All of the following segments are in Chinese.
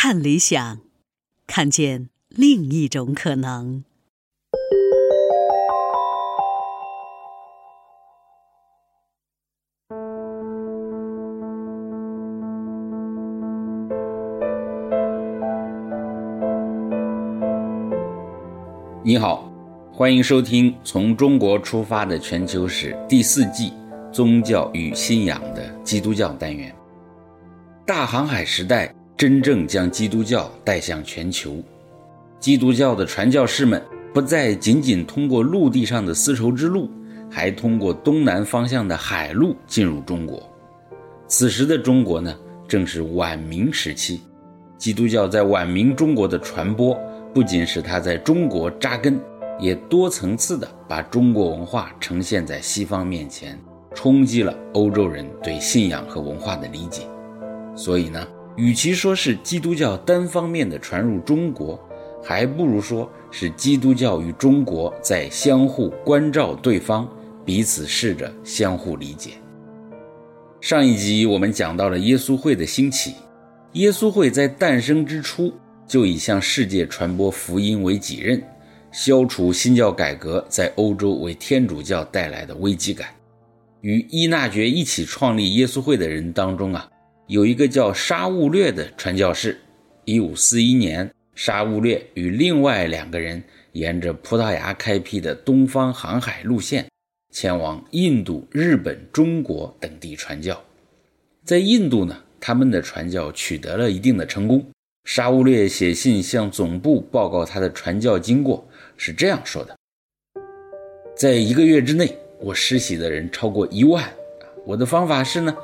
看理想，看见另一种可能。你好，欢迎收听《从中国出发的全球史》第四季“宗教与信仰”的基督教单元。大航海时代真正将基督教带向全球，基督教的传教士们不再仅仅通过陆地上的丝绸之路，还通过东南方向的海路进入中国。此时的中国呢，正是晚明时期，基督教在晚明中国的传播。不仅使他在中国扎根，也多层次地把中国文化呈现在西方面前，冲击了欧洲人对信仰和文化的理解。所以呢，与其说是基督教单方面的传入中国，还不如说是基督教与中国在相互关照对方，彼此试着相互理解。上一集我们讲到了耶稣会的兴起，耶稣会在诞生之初。就以向世界传播福音为己任，消除新教改革在欧洲为天主教带来的危机感。与伊纳爵一起创立耶稣会的人当中啊，有一个叫沙勿略的传教士。一五四一年，沙勿略与另外两个人沿着葡萄牙开辟的东方航海路线，前往印度、日本、中国等地传教。在印度呢，他们的传教取得了一定的成功。沙乌略写信向总部报告他的传教经过，是这样说的：在一个月之内，我施洗的人超过一万。我的方法是呢，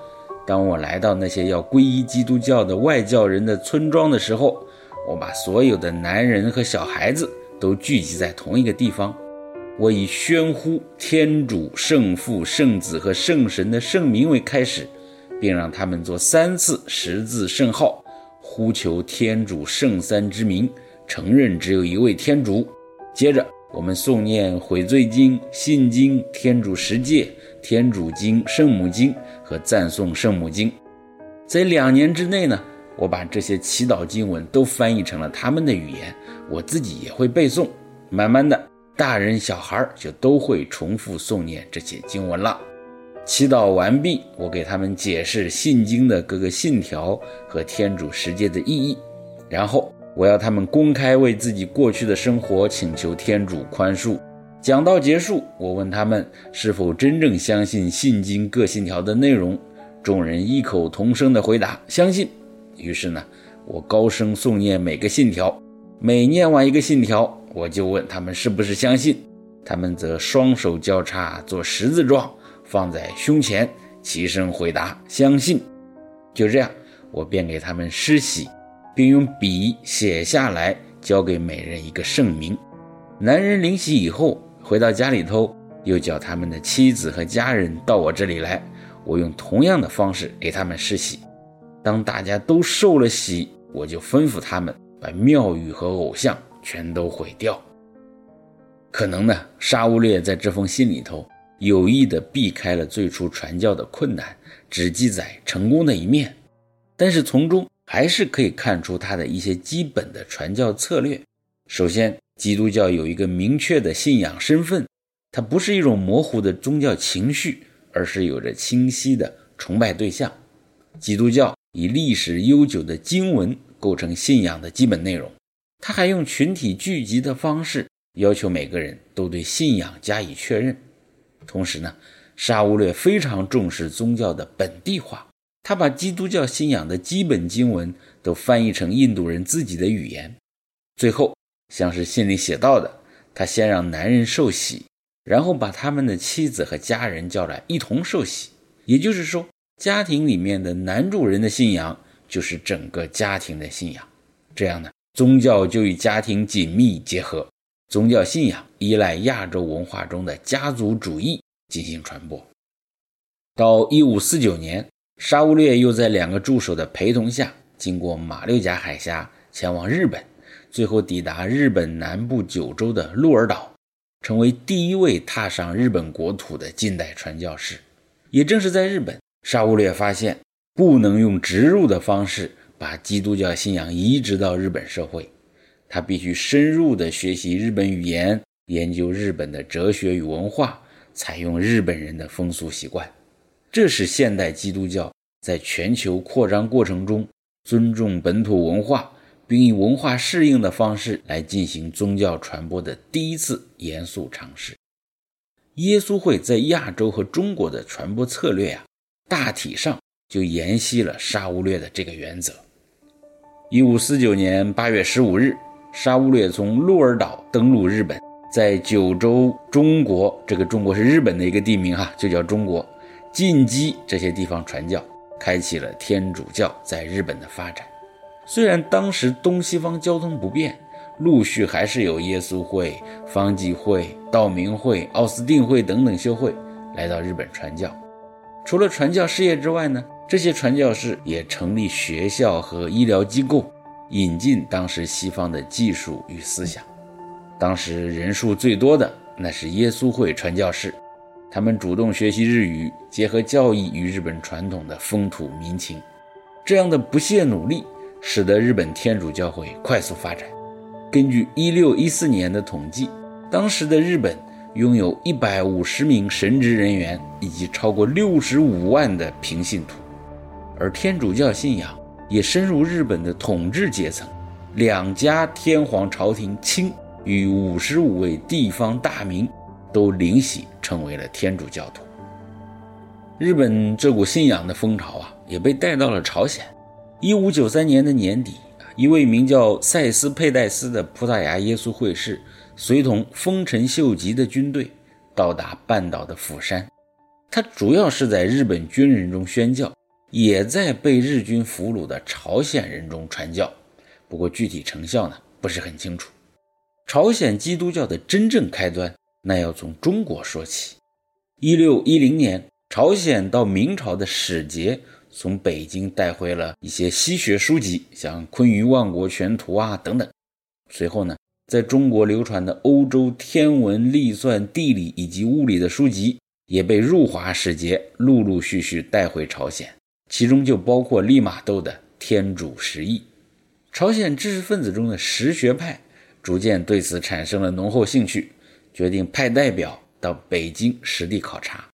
当我来到那些要皈依基督教的外教人的村庄的时候，我把所有的男人和小孩子都聚集在同一个地方，我以宣呼天主、圣父、圣子和圣神的圣名为开始，并让他们做三次十字圣号。呼求天主圣三之名，承认只有一位天主。接着，我们诵念悔罪经、信经、天主十诫、天主经、圣母经和赞颂圣母经。在两年之内呢，我把这些祈祷经文都翻译成了他们的语言，我自己也会背诵。慢慢的，大人小孩就都会重复诵念这些经文了。祈祷完毕，我给他们解释信经的各个信条和天主世界的意义，然后我要他们公开为自己过去的生活请求天主宽恕。讲到结束，我问他们是否真正相信信经各信条的内容，众人异口同声地回答相信。于是呢，我高声诵念每个信条，每念完一个信条，我就问他们是不是相信，他们则双手交叉做十字状。放在胸前，齐声回答：“相信。”就这样，我便给他们施洗，并用笔写下来，交给每人一个圣名。男人领洗以后，回到家里头，又叫他们的妻子和家人到我这里来，我用同样的方式给他们施洗。当大家都受了洗，我就吩咐他们把庙宇和偶像全都毁掉。可能呢，沙乌略在这封信里头。有意地避开了最初传教的困难，只记载成功的一面，但是从中还是可以看出他的一些基本的传教策略。首先，基督教有一个明确的信仰身份，它不是一种模糊的宗教情绪，而是有着清晰的崇拜对象。基督教以历史悠久的经文构成信仰的基本内容，他还用群体聚集的方式要求每个人都对信仰加以确认。同时呢，沙乌略非常重视宗教的本地化，他把基督教信仰的基本经文都翻译成印度人自己的语言。最后，像是信里写到的，他先让男人受洗，然后把他们的妻子和家人叫来一同受洗。也就是说，家庭里面的男主人的信仰就是整个家庭的信仰。这样呢，宗教就与家庭紧密结合。宗教信仰依赖亚洲文化中的家族主义进行传播。到一五四九年，沙乌略又在两个助手的陪同下，经过马六甲海峡前往日本，最后抵达日本南部九州的鹿儿岛，成为第一位踏上日本国土的近代传教士。也正是在日本，沙乌略发现不能用植入的方式把基督教信仰移植到日本社会，他必须深入地学习日本语言，研究日本的哲学与文化，采用日本人的风俗习惯。这是现代基督教在全球扩张过程中尊重本土文化，并以文化适应的方式来进行宗教传播的第一次严肃尝试。耶稣会在亚洲和中国的传播策略呀，大体上就沿袭了沙乌略的这个原则。一五四九年八月十五日，沙乌略从鹿儿岛登陆日本，在九州中国这个中国是日本的一个地名哈，就叫中国，进击这些地方传教，开启了天主教在日本的发展。虽然当时东西方交通不便。陆续还是有耶稣会、方济会、道明会、奥斯定会等等修会来到日本传教。除了传教事业之外呢，这些传教士也成立学校和医疗机构，引进当时西方的技术与思想。当时人数最多的那是耶稣会传教士，他们主动学习日语，结合教义与日本传统的风土民情。这样的不懈努力，使得日本天主教会快速发展。根据一六一四年的统计，当时的日本拥有一百五十名神职人员以及超过六十五万的平信徒，而天主教信仰也深入日本的统治阶层，两家天皇朝廷卿与五十五位地方大名都灵洗成为了天主教徒。日本这股信仰的风潮啊，也被带到了朝鲜。一五九三年的年底。一位名叫塞斯佩戴斯的葡萄牙耶稣会士，随同丰臣秀吉的军队到达半岛的釜山。他主要是在日本军人中宣教，也在被日军俘虏的朝鲜人中传教。不过具体成效呢，不是很清楚。朝鲜基督教的真正开端，那要从中国说起。一六一零年，朝鲜到明朝的使节。从北京带回了一些西学书籍，像《坤舆万国全图》啊等等。随后呢，在中国流传的欧洲天文、历算、地理以及物理的书籍，也被入华使节陆陆续续带回朝鲜，其中就包括利玛窦的《天主十义》。朝鲜知识分子中的实学派逐渐对此产生了浓厚兴趣，决定派代表到北京实地考察。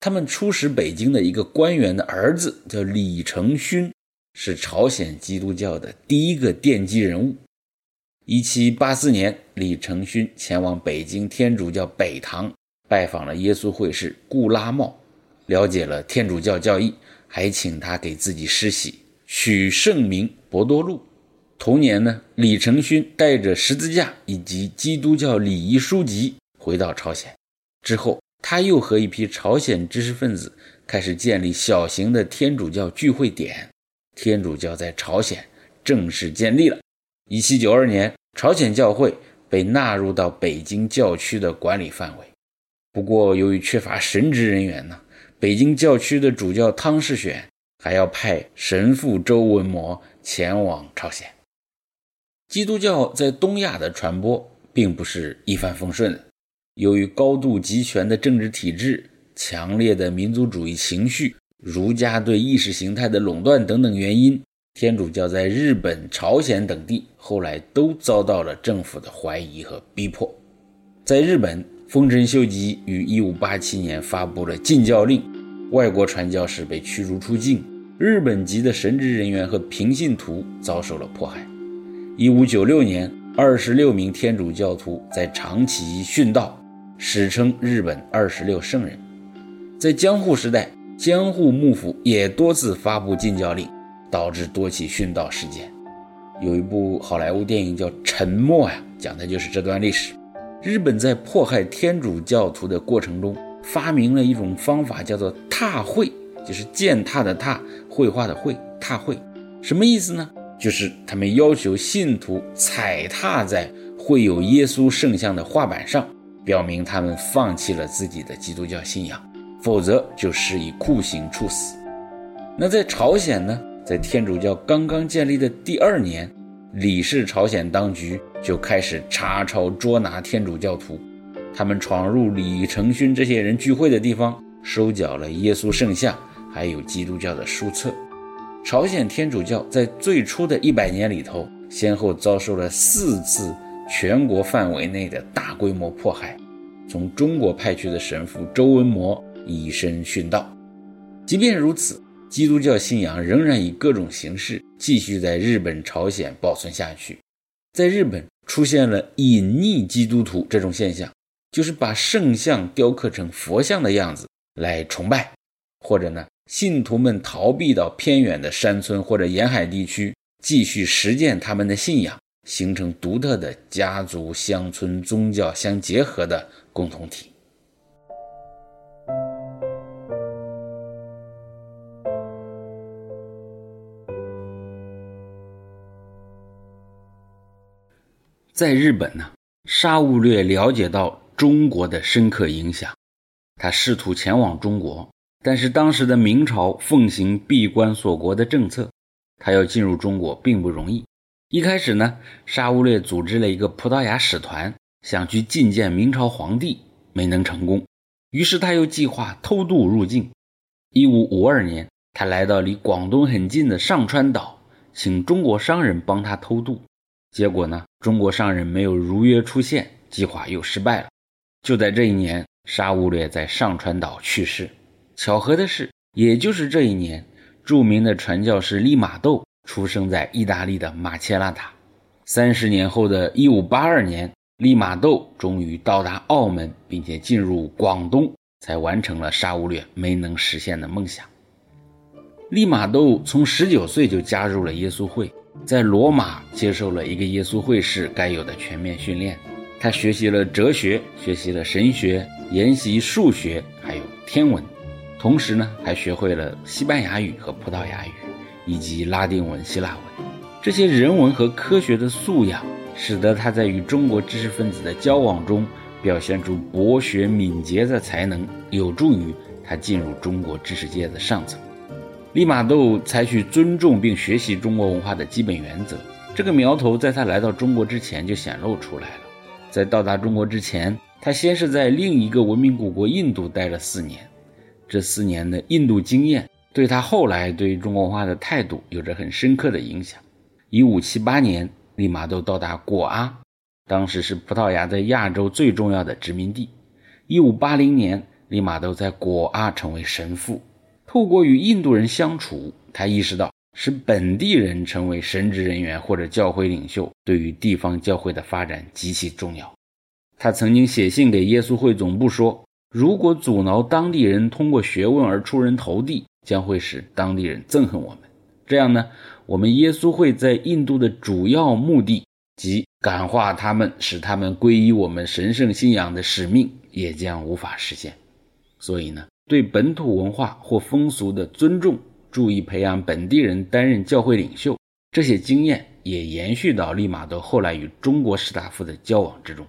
他们出使北京的一个官员的儿子叫李承勋，是朝鲜基督教的第一个奠基人物。一七八四年，李承勋前往北京天主教北堂拜访了耶稣会士顾拉茂，了解了天主教教义，还请他给自己施洗，取圣名博多禄。同年呢，李承勋带着十字架以及基督教礼仪书籍回到朝鲜，之后。他又和一批朝鲜知识分子开始建立小型的天主教聚会点，天主教在朝鲜正式建立了。一七九二年，朝鲜教会被纳入到北京教区的管理范围。不过，由于缺乏神职人员呢，北京教区的主教汤世选还要派神父周文模前往朝鲜。基督教在东亚的传播并不是一帆风顺的。由于高度集权的政治体制、强烈的民族主义情绪、儒家对意识形态的垄断等等原因，天主教在日本、朝鲜等地后来都遭到了政府的怀疑和逼迫。在日本，丰臣秀吉于1587年发布了禁教令，外国传教士被驱逐出境，日本籍的神职人员和平信徒遭受了迫害。1596年，二十六名天主教徒在长崎殉道。史称日本二十六圣人，在江户时代，江户幕府也多次发布禁教令，导致多起殉道事件。有一部好莱坞电影叫《沉默》呀，讲的就是这段历史。日本在迫害天主教徒的过程中，发明了一种方法，叫做踏绘，就是践踏的踏，绘画的绘，踏绘。什么意思呢？就是他们要求信徒踩踏在绘有耶稣圣像的画板上。表明他们放弃了自己的基督教信仰，否则就施以酷刑处死。那在朝鲜呢？在天主教刚刚建立的第二年，李氏朝鲜当局就开始查抄捉拿天主教徒，他们闯入李承勋这些人聚会的地方，收缴了耶稣圣像，还有基督教的书册。朝鲜天主教在最初的一百年里头，先后遭受了四次全国范围内的大规模迫害。从中国派去的神父周文模以身殉道。即便如此，基督教信仰仍然以各种形式继续在日本、朝鲜保存下去。在日本出现了隐匿基督徒这种现象，就是把圣像雕刻成佛像的样子来崇拜，或者呢，信徒们逃避到偏远的山村或者沿海地区，继续实践他们的信仰，形成独特的家族、乡村宗教相结合的共同体。在日本呢，沙悟略了解到中国的深刻影响，他试图前往中国，但是当时的明朝奉行闭关锁国的政策，他要进入中国并不容易。一开始呢，沙乌略组织了一个葡萄牙使团，想去觐见明朝皇帝，没能成功。于是他又计划偷渡入境。一五五二年，他来到离广东很近的上川岛，请中国商人帮他偷渡。结果呢？中国商人没有如约出现，计划又失败了。就在这一年，沙乌略在上川岛去世。巧合的是，也就是这一年，著名的传教士利玛窦出生在意大利的马切拉塔。三十年后的一五八二年，利玛窦终于到达澳门，并且进入广东，才完成了沙乌略没能实现的梦想。利玛窦从十九岁就加入了耶稣会。在罗马接受了一个耶稣会士该有的全面训练，他学习了哲学，学习了神学，研习数学，还有天文，同时呢，还学会了西班牙语和葡萄牙语，以及拉丁文、希腊文。这些人文和科学的素养，使得他在与中国知识分子的交往中表现出博学敏捷的才能，有助于他进入中国知识界的上层。利玛窦采取尊重并学习中国文化的基本原则，这个苗头在他来到中国之前就显露出来了。在到达中国之前，他先是在另一个文明古国印度待了四年，这四年的印度经验对他后来对中国文化的态度有着很深刻的影响。一五七八年，利玛窦到达果阿，当时是葡萄牙在亚洲最重要的殖民地。一五八零年，利玛窦在果阿成为神父。透过与印度人相处，他意识到使本地人成为神职人员或者教会领袖，对于地方教会的发展极其重要。他曾经写信给耶稣会总部说：“如果阻挠当地人通过学问而出人头地，将会使当地人憎恨我们。这样呢，我们耶稣会在印度的主要目的即感化他们，使他们皈依我们神圣信仰的使命，也将无法实现。所以呢。”对本土文化或风俗的尊重，注意培养本地人担任教会领袖，这些经验也延续到利玛窦后来与中国士大夫的交往之中。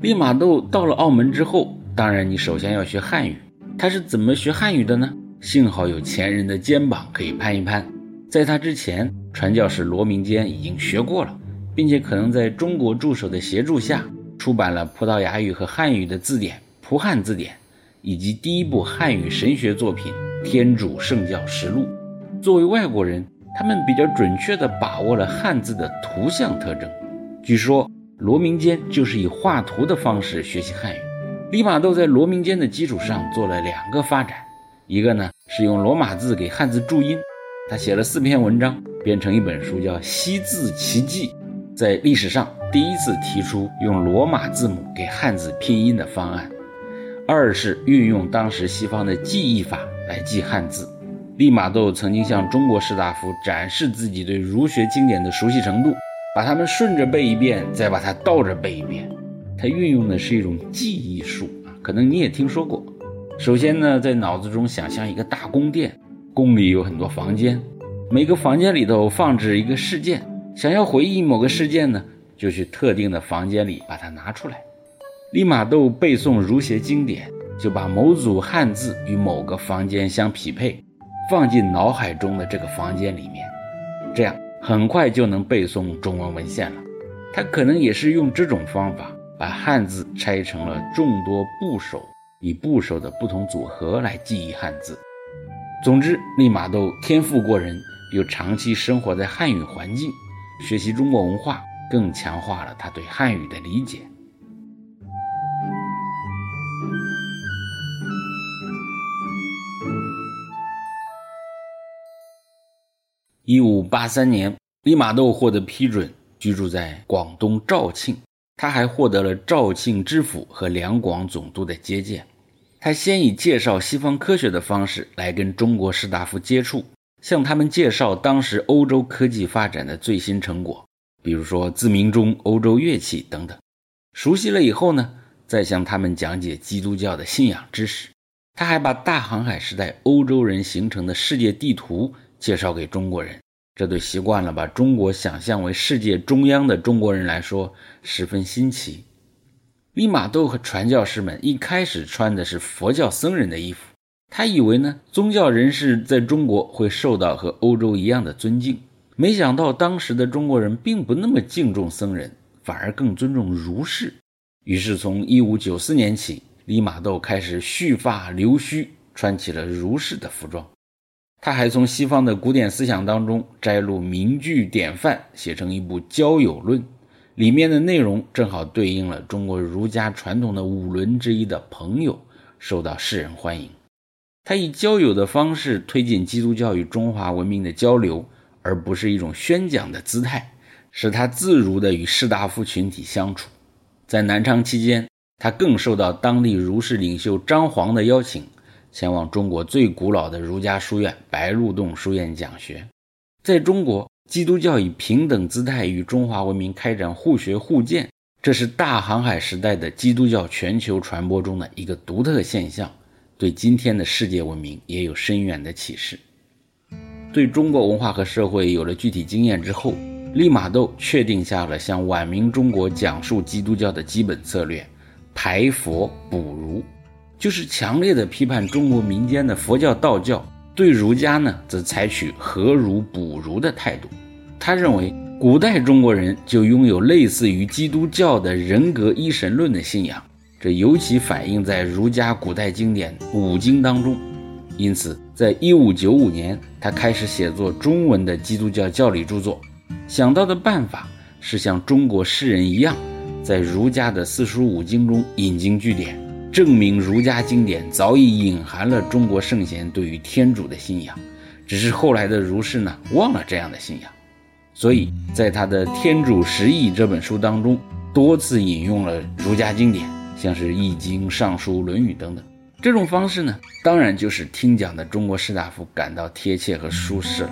利玛窦到了澳门之后，当然你首先要学汉语。他是怎么学汉语的呢？幸好有前人的肩膀可以攀一攀。在他之前，传教士罗明坚已经学过了，并且可能在中国助手的协助下，出版了葡萄牙语和汉语的字典《葡汉字典》。以及第一部汉语神学作品《天主圣教实录》，作为外国人，他们比较准确地把握了汉字的图像特征。据说罗明坚就是以画图的方式学习汉语。利玛窦在罗明坚的基础上做了两个发展，一个呢是用罗马字给汉字注音，他写了四篇文章，编成一本书，叫《西字奇迹》，在历史上第一次提出用罗马字母给汉字拼音的方案。二是运用当时西方的记忆法来记汉字。利玛窦曾经向中国士大夫展示自己对儒学经典的熟悉程度，把它们顺着背一遍，再把它倒着背一遍。他运用的是一种记忆术啊，可能你也听说过。首先呢，在脑子中想象一个大宫殿，宫里有很多房间，每个房间里头放置一个事件。想要回忆某个事件呢，就去特定的房间里把它拿出来。利玛窦背诵儒学经典，就把某组汉字与某个房间相匹配，放进脑海中的这个房间里面，这样很快就能背诵中文文献了。他可能也是用这种方法，把汉字拆成了众多部首，以部首的不同组合来记忆汉字。总之，利玛窦天赋过人，又长期生活在汉语环境，学习中国文化，更强化了他对汉语的理解。一五八三年，利玛窦获得批准，居住在广东肇庆。他还获得了肇庆知府和两广总督的接见。他先以介绍西方科学的方式来跟中国士大夫接触，向他们介绍当时欧洲科技发展的最新成果，比如说自鸣钟、欧洲乐器等等。熟悉了以后呢，再向他们讲解基督教的信仰知识。他还把大航海时代欧洲人形成的世界地图。介绍给中国人，这对习惯了把中国想象为世界中央的中国人来说十分新奇。利玛窦和传教士们一开始穿的是佛教僧人的衣服，他以为呢宗教人士在中国会受到和欧洲一样的尊敬，没想到当时的中国人并不那么敬重僧人，反而更尊重儒士。于是从一五九四年起，利玛窦开始蓄发留须，穿起了儒士的服装。他还从西方的古典思想当中摘录名句典范，写成一部《交友论》，里面的内容正好对应了中国儒家传统的五伦之一的朋友，受到世人欢迎。他以交友的方式推进基督教与中华文明的交流，而不是一种宣讲的姿态，使他自如地与士大夫群体相处。在南昌期间，他更受到当地儒士领袖张煌的邀请。前往中国最古老的儒家书院白鹿洞书院讲学。在中国，基督教以平等姿态与中华文明开展互学互鉴，这是大航海时代的基督教全球传播中的一个独特现象，对今天的世界文明也有深远的启示。对中国文化和社会有了具体经验之后，利玛窦确定下了向晚明中国讲述基督教的基本策略：排佛补儒。就是强烈的批判中国民间的佛教、道教，对儒家呢，则采取和儒补儒的态度。他认为，古代中国人就拥有类似于基督教的人格一神论的信仰，这尤其反映在儒家古代经典五经当中。因此，在一五九五年，他开始写作中文的基督教教理著作。想到的办法是像中国诗人一样，在儒家的四书五经中引经据典。证明儒家经典早已隐含了中国圣贤对于天主的信仰，只是后来的儒士呢忘了这样的信仰，所以在他的《天主十义》这本书当中，多次引用了儒家经典，像是《易经》《尚书》《论语》等等。这种方式呢，当然就是听讲的中国士大夫感到贴切和舒适了。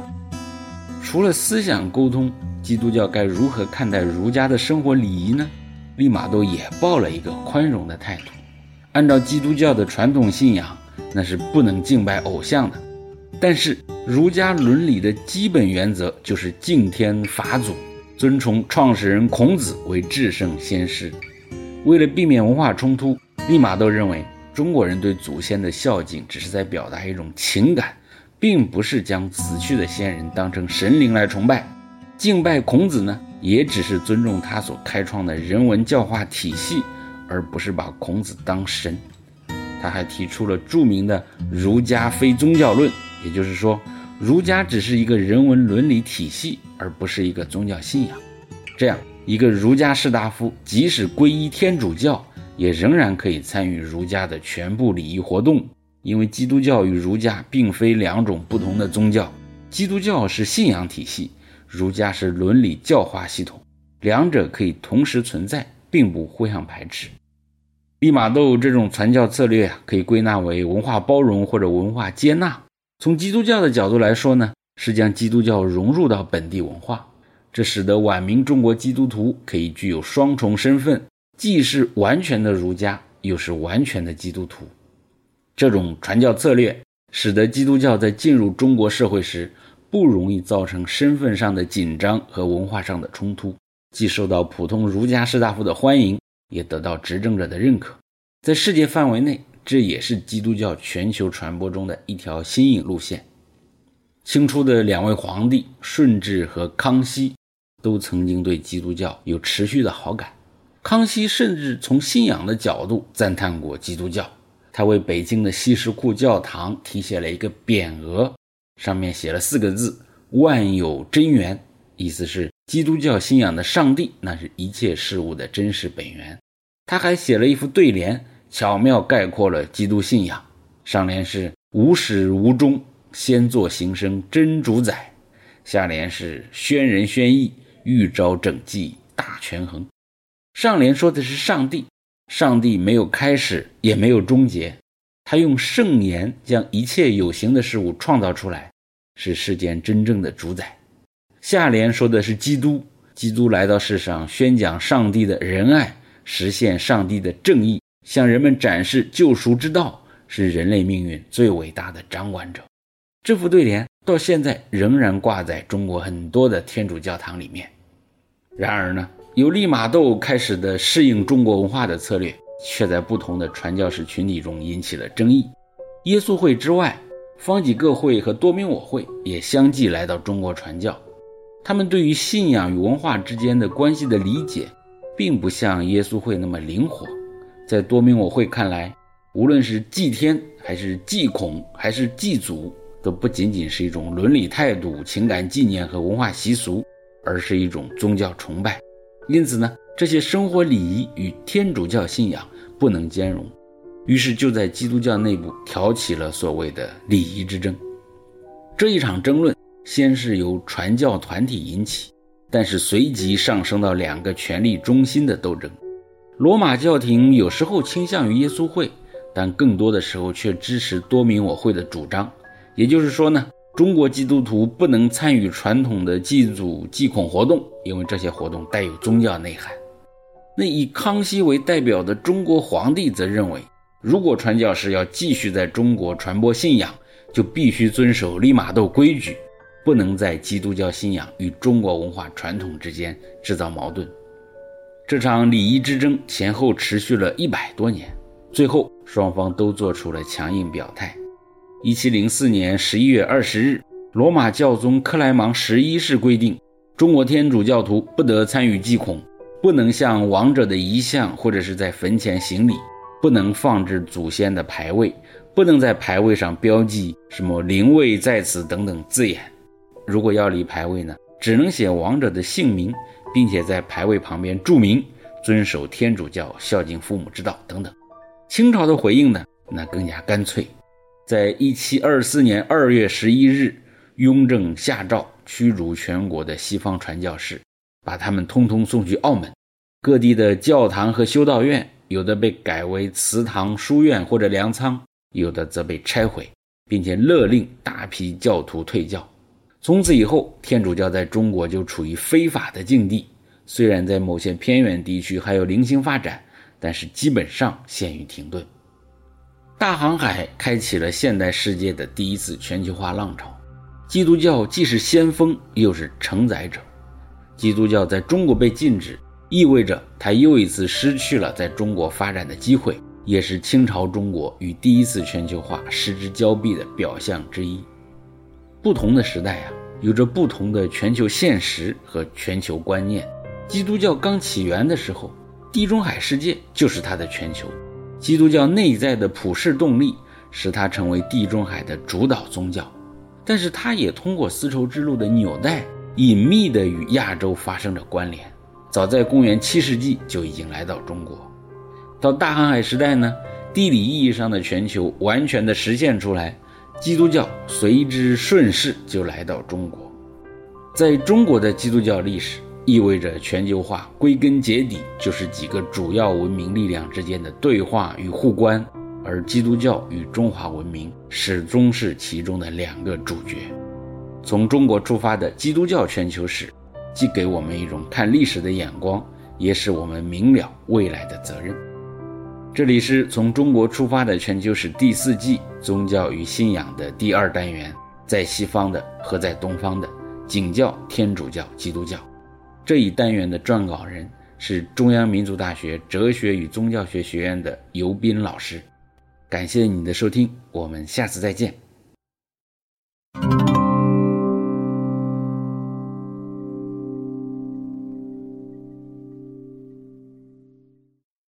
除了思想沟通，基督教该如何看待儒家的生活礼仪呢？利玛窦也抱了一个宽容的态度。按照基督教的传统信仰，那是不能敬拜偶像的。但是儒家伦理的基本原则就是敬天法祖，尊崇创始人孔子为至圣先师。为了避免文化冲突，利玛窦认为中国人对祖先的孝敬只是在表达一种情感，并不是将死去的先人当成神灵来崇拜。敬拜孔子呢，也只是尊重他所开创的人文教化体系。而不是把孔子当神，他还提出了著名的儒家非宗教论，也就是说，儒家只是一个人文伦理体系，而不是一个宗教信仰。这样，一个儒家士大夫即使皈依天主教，也仍然可以参与儒家的全部礼仪活动，因为基督教与儒家并非两种不同的宗教，基督教是信仰体系，儒家是伦理教化系统，两者可以同时存在，并不互相排斥。利玛窦这种传教策略啊，可以归纳为文化包容或者文化接纳。从基督教的角度来说呢，是将基督教融入到本地文化，这使得晚明中国基督徒可以具有双重身份，既是完全的儒家，又是完全的基督徒。这种传教策略使得基督教在进入中国社会时，不容易造成身份上的紧张和文化上的冲突，既受到普通儒家士大夫的欢迎。也得到执政者的认可，在世界范围内，这也是基督教全球传播中的一条新颖路线。清初的两位皇帝顺治和康熙都曾经对基督教有持续的好感，康熙甚至从信仰的角度赞叹过基督教，他为北京的西什库教堂题写了一个匾额，上面写了四个字“万有真源”，意思是基督教信仰的上帝，那是一切事物的真实本源。他还写了一副对联，巧妙概括了基督信仰。上联是“无始无终，先作形生真主宰”，下联是“宣仁宣义，欲昭整纪大权衡”。上联说的是上帝，上帝没有开始，也没有终结，他用圣言将一切有形的事物创造出来，是世间真正的主宰。下联说的是基督，基督来到世上，宣讲上帝的仁爱。实现上帝的正义，向人们展示救赎之道，是人类命运最伟大的掌管者。这副对联到现在仍然挂在中国很多的天主教堂里面。然而呢，由利玛窦开始的适应中国文化的策略，却在不同的传教士群体中引起了争议。耶稣会之外，方济各会和多明我会也相继来到中国传教。他们对于信仰与文化之间的关系的理解。并不像耶稣会那么灵活，在多明我会看来，无论是祭天还是祭孔还是祭祖，都不仅仅是一种伦理态度、情感纪念和文化习俗，而是一种宗教崇拜。因此呢，这些生活礼仪与天主教信仰不能兼容，于是就在基督教内部挑起了所谓的礼仪之争。这一场争论先是由传教团体引起。但是随即上升到两个权力中心的斗争。罗马教廷有时候倾向于耶稣会，但更多的时候却支持多明我会的主张。也就是说呢，中国基督徒不能参与传统的祭祖祭孔活动，因为这些活动带有宗教内涵。那以康熙为代表的中国皇帝则认为，如果传教士要继续在中国传播信仰，就必须遵守利玛窦规矩。不能在基督教信仰与中国文化传统之间制造矛盾。这场礼仪之争前后持续了一百多年，最后双方都做出了强硬表态。一七零四年十一月二十日，罗马教宗克莱芒十一世规定，中国天主教徒不得参与祭孔，不能向亡者的遗像或者是在坟前行礼，不能放置祖先的牌位，不能在牌位上标记什么灵位在此等等字眼。如果要立牌位呢，只能写亡者的姓名，并且在牌位旁边注明遵守天主教、孝敬父母之道等等。清朝的回应呢，那更加干脆，在一七二四年二月十一日，雍正下诏驱逐全国的西方传教士，把他们通通送去澳门。各地的教堂和修道院，有的被改为祠堂、书院或者粮仓，有的则被拆毁，并且勒令大批教徒退教。从此以后，天主教在中国就处于非法的境地。虽然在某些偏远地区还有零星发展，但是基本上陷于停顿。大航海开启了现代世界的第一次全球化浪潮。基督教既是先锋，又是承载者。基督教在中国被禁止，意味着它又一次失去了在中国发展的机会，也是清朝中国与第一次全球化失之交臂的表象之一。不同的时代啊，有着不同的全球现实和全球观念。基督教刚起源的时候，地中海世界就是它的全球。基督教内在的普世动力使它成为地中海的主导宗教，但是它也通过丝绸之路的纽带，隐秘地与亚洲发生着关联。早在公元七世纪就已经来到中国。到大航海时代呢，地理意义上的全球完全的实现出来。基督教随之顺势就来到中国，在中国的基督教历史意味着全球化，归根结底就是几个主要文明力量之间的对话与互关，而基督教与中华文明始终是其中的两个主角。从中国出发的基督教全球史，既给我们一种看历史的眼光，也使我们明了未来的责任。这里是从中国出发的全球史第四季宗教与信仰的第二单元，在西方的和在东方的景教、天主教、基督教。这一单元的撰稿人是中央民族大学哲学与宗教学学院的尤斌老师。感谢你的收听，我们下次再见。